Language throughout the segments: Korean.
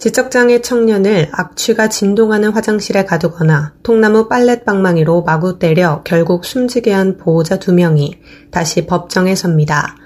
지적장애 청년을 악취가 진동하는 화장실에 가두거나 통나무 빨랫 방망이로 마구 때려 결국 숨지게 한 보호자 두 명이 다시 법정에 섭니다.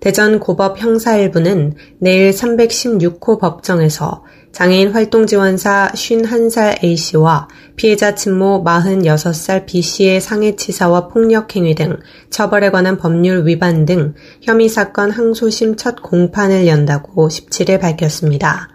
대전 고법 형사 1부는 내일 316호 법정에서 장애인 활동지원사 51살 A씨와 피해자 친모 46살 B씨의 상해치사와 폭력행위 등 처벌에 관한 법률 위반 등 혐의 사건 항소심 첫 공판을 연다고 17일 밝혔습니다.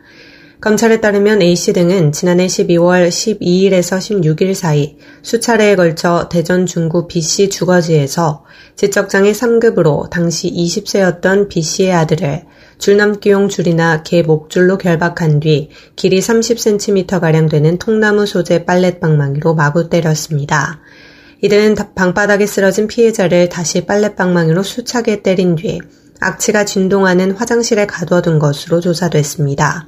검찰에 따르면 A씨 등은 지난해 12월 12일에서 16일 사이 수차례에 걸쳐 대전 중구 B씨 주거지에서 지적장애 3급으로 당시 20세였던 B씨의 아들을 줄넘기용 줄이나 개 목줄로 결박한 뒤 길이 30cm가량 되는 통나무 소재 빨랫 방망이로 마구 때렸습니다. 이들은 방바닥에 쓰러진 피해자를 다시 빨랫 방망이로 수차게 때린 뒤 악취가 진동하는 화장실에 가둬둔 것으로 조사됐습니다.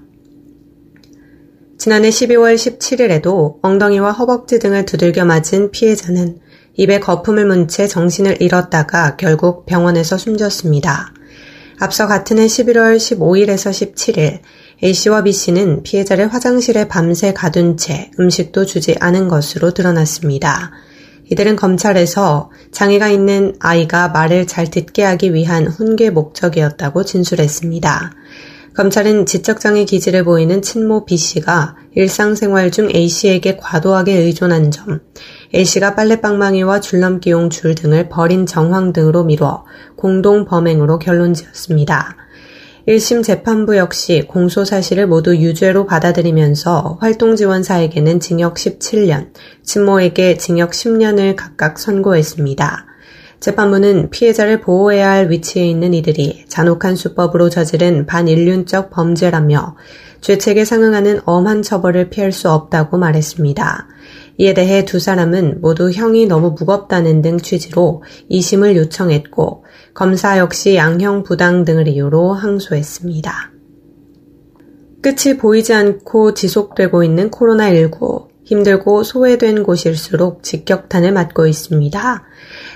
지난해 12월 17일에도 엉덩이와 허벅지 등을 두들겨 맞은 피해자는 입에 거품을 문 채 정신을 잃었다가 결국 병원에서 숨졌습니다. 앞서 같은 해 11월 15일에서 17일 A씨와 B씨는 피해자를 화장실에 밤새 가둔 채 음식도 주지 않은 것으로 드러났습니다. 이들은 검찰에서 장애가 있는 아이가 말을 잘 듣게 하기 위한 훈계 목적이었다고 진술했습니다. 검찰은 지적장애 기질을 보이는 친모 B씨가 일상생활 중 A씨에게 과도하게 의존한 점, A씨가 빨래방망이와 줄넘기용 줄 등을 버린 정황 등으로 미뤄 공동 범행으로 결론 지었습니다. 1심 재판부 역시 공소 사실을 모두 유죄로 받아들이면서 활동 지원사에게는 징역 17년, 친모에게 징역 10년을 각각 선고했습니다. 재판부는 피해자를 보호해야 할 위치에 있는 이들이 잔혹한 수법으로 저지른 반인륜적 범죄라며 죄책에 상응하는 엄한 처벌을 피할 수 없다고 말했습니다. 이에 대해 두 사람은 모두 형이 너무 무겁다는 등 취지로 2심을 요청했고 검사 역시 양형 부당 등을 이유로 항소했습니다. 끝이 보이지 않고 지속되고 있는 코로나19 힘들고 소외된 곳일수록 직격탄을 맞고 있습니다.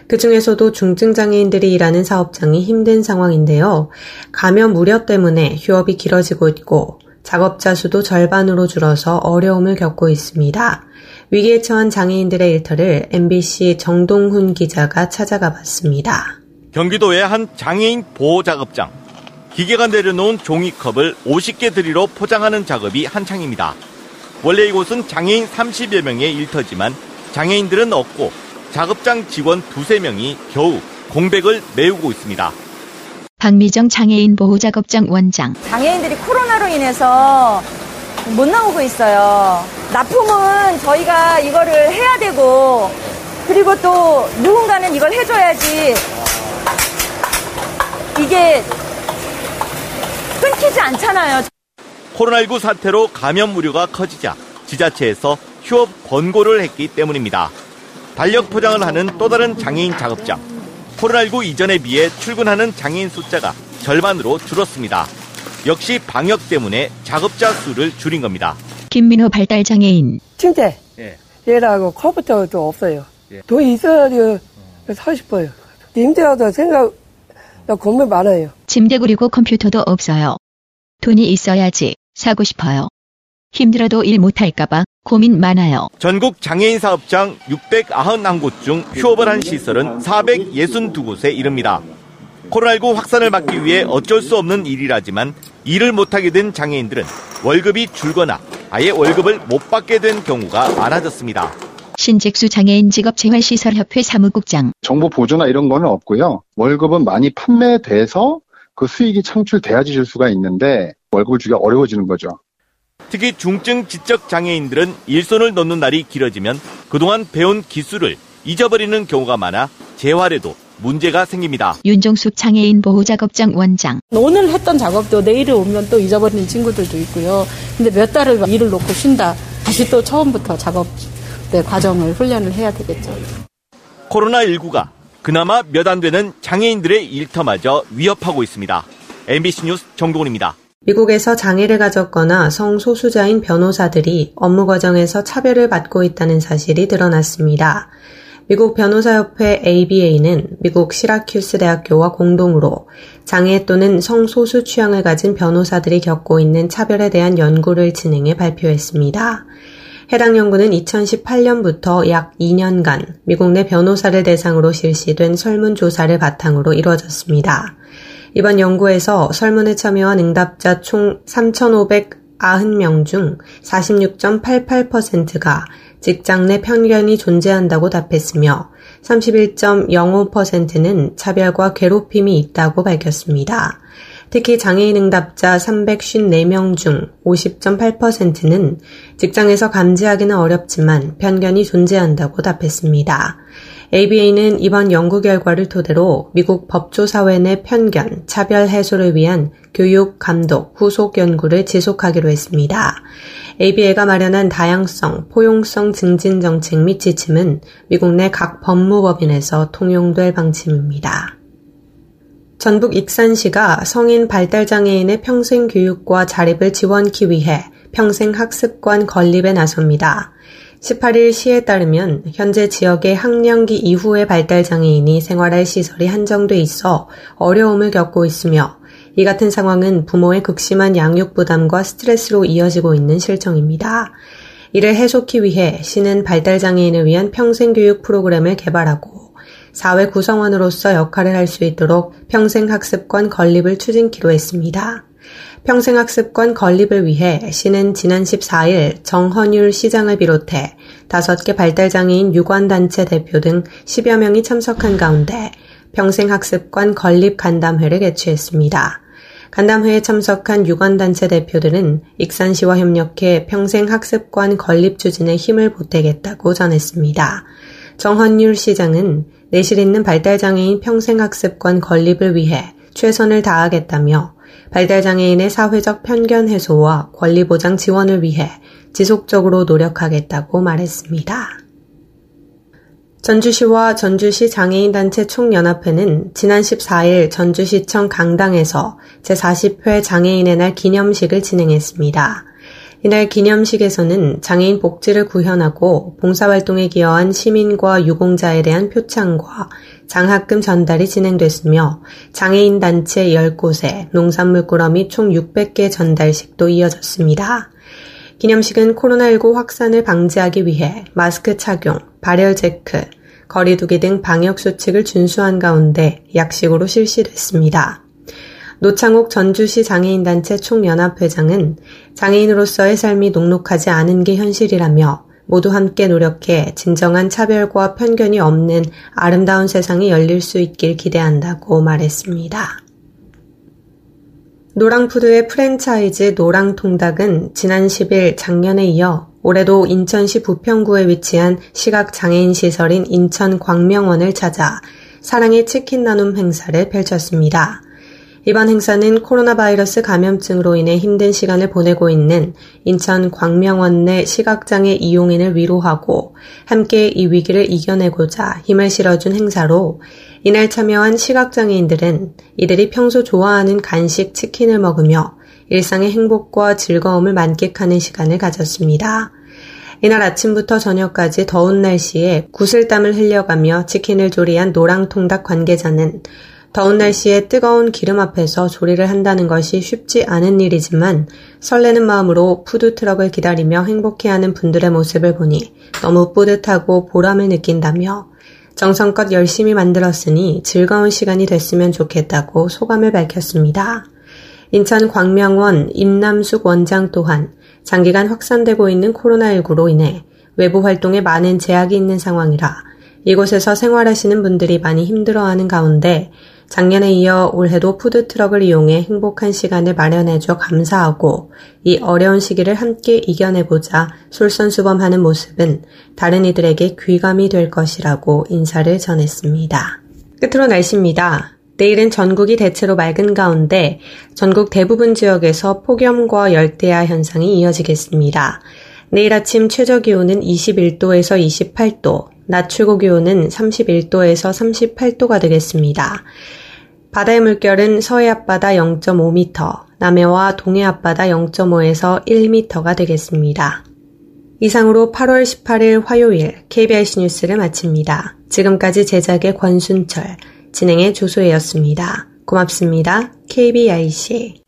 그 중에서도 중증장애인들이 일하는 사업장이 힘든 상황인데요. 감염 우려 때문에 휴업이 길어지고 있고 작업자 수도 절반으로 줄어서 어려움을 겪고 있습니다. 위기에 처한 장애인들의 일터를 MBC 정동훈 기자가 찾아가 봤습니다. 경기도의 한 장애인 보호 작업장. 기계가 내려놓은 종이컵을 50개 드리로 포장하는 작업이 한창입니다. 원래 이곳은 장애인 30여 명의 일터지만 장애인들은 없고 작업장 직원 두세 명이 겨우 공백을 메우고 있습니다. 박미정 장애인 보호작업장 원장. 장애인들이 코로나로 인해서 못 나오고 있어요. 납품은 저희가 이거를 해야 되고 그리고 또 누군가는 이걸 해줘야지 이게 끊기지 않잖아요. 코로나19 사태로 감염 우려가 커지자 지자체에서 휴업 권고를 했기 때문입니다. 달력 포장을 하는 또 다른 장애인 작업장. 코로나19 이전에 비해 출근하는 장애인 숫자가 절반으로 줄었습니다. 역시 방역 때문에 작업자 수를 줄인 겁니다. 김민호 발달 장애인. 침대. 예. 얘라고 컴퓨터도 없어요. 예. 돈 있어야지 사고 싶어요. 힘들어서 생각, 나 고민 많아요. 침대 그리고 컴퓨터도 없어요. 돈이 있어야지 사고 싶어요. 힘들어도 일 못할까봐 고민 많아요. 전국 장애인 사업장 691곳 중 휴업을 한 시설은 462곳에 이릅니다. 코로나19 확산을 막기 위해 어쩔 수 없는 일이라지만 일을 못하게 된 장애인들은 월급이 줄거나 아예 월급을 못 받게 된 경우가 많아졌습니다. 신직수 장애인 직업재활시설협회 사무국장. 정보 보조나 이런 거는 없고요. 월급은 많이 판매돼서 그 수익이 창출돼야지 줄 수가 있는데 월급을 주기가 어려워지는 거죠. 특히 중증 지적 장애인들은 일손을 놓는 날이 길어지면 그동안 배운 기술을 잊어버리는 경우가 많아 재활에도 문제가 생깁니다. 윤종숙 장애인 보호작업장 원장. 오늘 했던 작업도 내일 오면 또 잊어버리는 친구들도 있고요. 근데 몇 달을 일을 놓고 쉰다. 다시 또 처음부터 작업 네, 과정을 훈련을 해야 되겠죠. 코로나19가 그나마 몇 안 되는 장애인들의 일터마저 위협하고 있습니다. MBC 뉴스 정동훈입니다. 미국에서 장애를 가졌거나 성소수자인 변호사들이 업무 과정에서 차별을 받고 있다는 사실이 드러났습니다. 미국 변호사협회 ABA는 미국 시라큐스 대학교와 공동으로 장애 또는 성소수 취향을 가진 변호사들이 겪고 있는 차별에 대한 연구를 진행해 발표했습니다. 해당 연구는 2018년부터 약 2년간 미국 내 변호사를 대상으로 실시된 설문조사를 바탕으로 이루어졌습니다. 이번 연구에서 설문에 참여한 응답자 총 3,590명 중 46.88%가 직장 내 편견이 존재한다고 답했으며 31.05%는 차별과 괴롭힘이 있다고 밝혔습니다. 특히 장애인 응답자 354명 중 50.8%는 직장에서 감지하기는 어렵지만 편견이 존재한다고 답했습니다. ABA는 이번 연구 결과를 토대로 미국 법조사회 내 편견, 차별 해소를 위한 교육, 감독, 후속 연구를 지속하기로 했습니다. ABA가 마련한 다양성, 포용성 증진 정책 및 지침은 미국 내 각 법무법인에서 통용될 방침입니다. 전북 익산시가 성인 발달장애인의 평생 교육과 자립을 지원하기 위해 평생 학습관 건립에 나섭니다. 18일 시에 따르면 현재 지역의 학령기 이후의 발달장애인이 생활할 시설이 한정돼 있어 어려움을 겪고 있으며 이 같은 상황은 부모의 극심한 양육 부담과 스트레스로 이어지고 있는 실정입니다. 이를 해소하기 위해 시는 발달장애인을 위한 평생교육 프로그램을 개발하고 사회 구성원으로서 역할을 할 수 있도록 평생학습관 건립을 추진키로 했습니다. 평생학습관 건립을 위해 시는 지난 14일 정헌율 시장을 비롯해 5개 발달장애인 유관단체 대표 등 10여 명이 참석한 가운데 평생학습관 건립 간담회를 개최했습니다. 간담회에 참석한 유관단체 대표들은 익산시와 협력해 평생학습관 건립 추진에 힘을 보태겠다고 전했습니다. 정헌율 시장은 내실 있는 발달장애인 평생학습관 건립을 위해 최선을 다하겠다며 발달장애인의 사회적 편견 해소와 권리 보장 지원을 위해 지속적으로 노력하겠다고 말했습니다. 전주시와 전주시 장애인단체 총연합회는 지난 14일 전주시청 강당에서 제40회 장애인의 날 기념식을 진행했습니다. 이날 기념식에서는 장애인 복지를 구현하고 봉사활동에 기여한 시민과 유공자에 대한 표창과 장학금 전달이 진행됐으며 장애인 단체 10곳에 농산물 꾸러미 총 600개 전달식도 이어졌습니다. 기념식은 코로나19 확산을 방지하기 위해 마스크 착용, 발열 체크, 거리두기 등 방역 수칙을 준수한 가운데 약식으로 실시됐습니다. 노창욱 전주시 장애인단체 총연합회장은 장애인으로서의 삶이 녹록하지 않은 게 현실이라며 모두 함께 노력해 진정한 차별과 편견이 없는 아름다운 세상이 열릴 수 있길 기대한다고 말했습니다. 노랑푸드의 프랜차이즈 노랑통닭은 지난 10일 작년에 이어 올해도 인천시 부평구에 위치한 시각장애인 시설인 인천 광명원을 찾아 사랑의 치킨 나눔 행사를 펼쳤습니다. 이번 행사는 코로나 바이러스 감염증으로 인해 힘든 시간을 보내고 있는 인천 광명원 내 시각장애 이용인을 위로하고 함께 이 위기를 이겨내고자 힘을 실어준 행사로 이날 참여한 시각장애인들은 이들이 평소 좋아하는 간식 치킨을 먹으며 일상의 행복과 즐거움을 만끽하는 시간을 가졌습니다. 이날 아침부터 저녁까지 더운 날씨에 구슬땀을 흘려가며 치킨을 조리한 노랑통닭 관계자는 더운 날씨에 뜨거운 기름 앞에서 조리를 한다는 것이 쉽지 않은 일이지만 설레는 마음으로 푸드트럭을 기다리며 행복해하는 분들의 모습을 보니 너무 뿌듯하고 보람을 느낀다며 정성껏 열심히 만들었으니 즐거운 시간이 됐으면 좋겠다고 소감을 밝혔습니다. 인천 광명원 임남숙 원장 또한 장기간 확산되고 있는 코로나19로 인해 외부 활동에 많은 제약이 있는 상황이라 이곳에서 생활하시는 분들이 많이 힘들어하는 가운데 작년에 이어 올해도 푸드트럭을 이용해 행복한 시간을 마련해줘 감사하고 이 어려운 시기를 함께 이겨내보자 솔선수범하는 모습은 다른 이들에게 귀감이 될 것이라고 인사를 전했습니다. 끝으로 날씨입니다. 내일은 전국이 대체로 맑은 가운데 전국 대부분 지역에서 폭염과 열대야 현상이 이어지겠습니다. 내일 아침 최저 기온은 21도에서 28도, 낮 최고 기온은 31도에서 38도가 되겠습니다. 바다의 물결은 서해 앞바다 0.5m, 남해와 동해 앞바다 0.5에서 1m가 되겠습니다. 이상으로 8월 18일 화요일 KBIC 뉴스를 마칩니다. 지금까지 제작의 권순철, 진행의 조소혜였습니다. 고맙습니다. KBIC.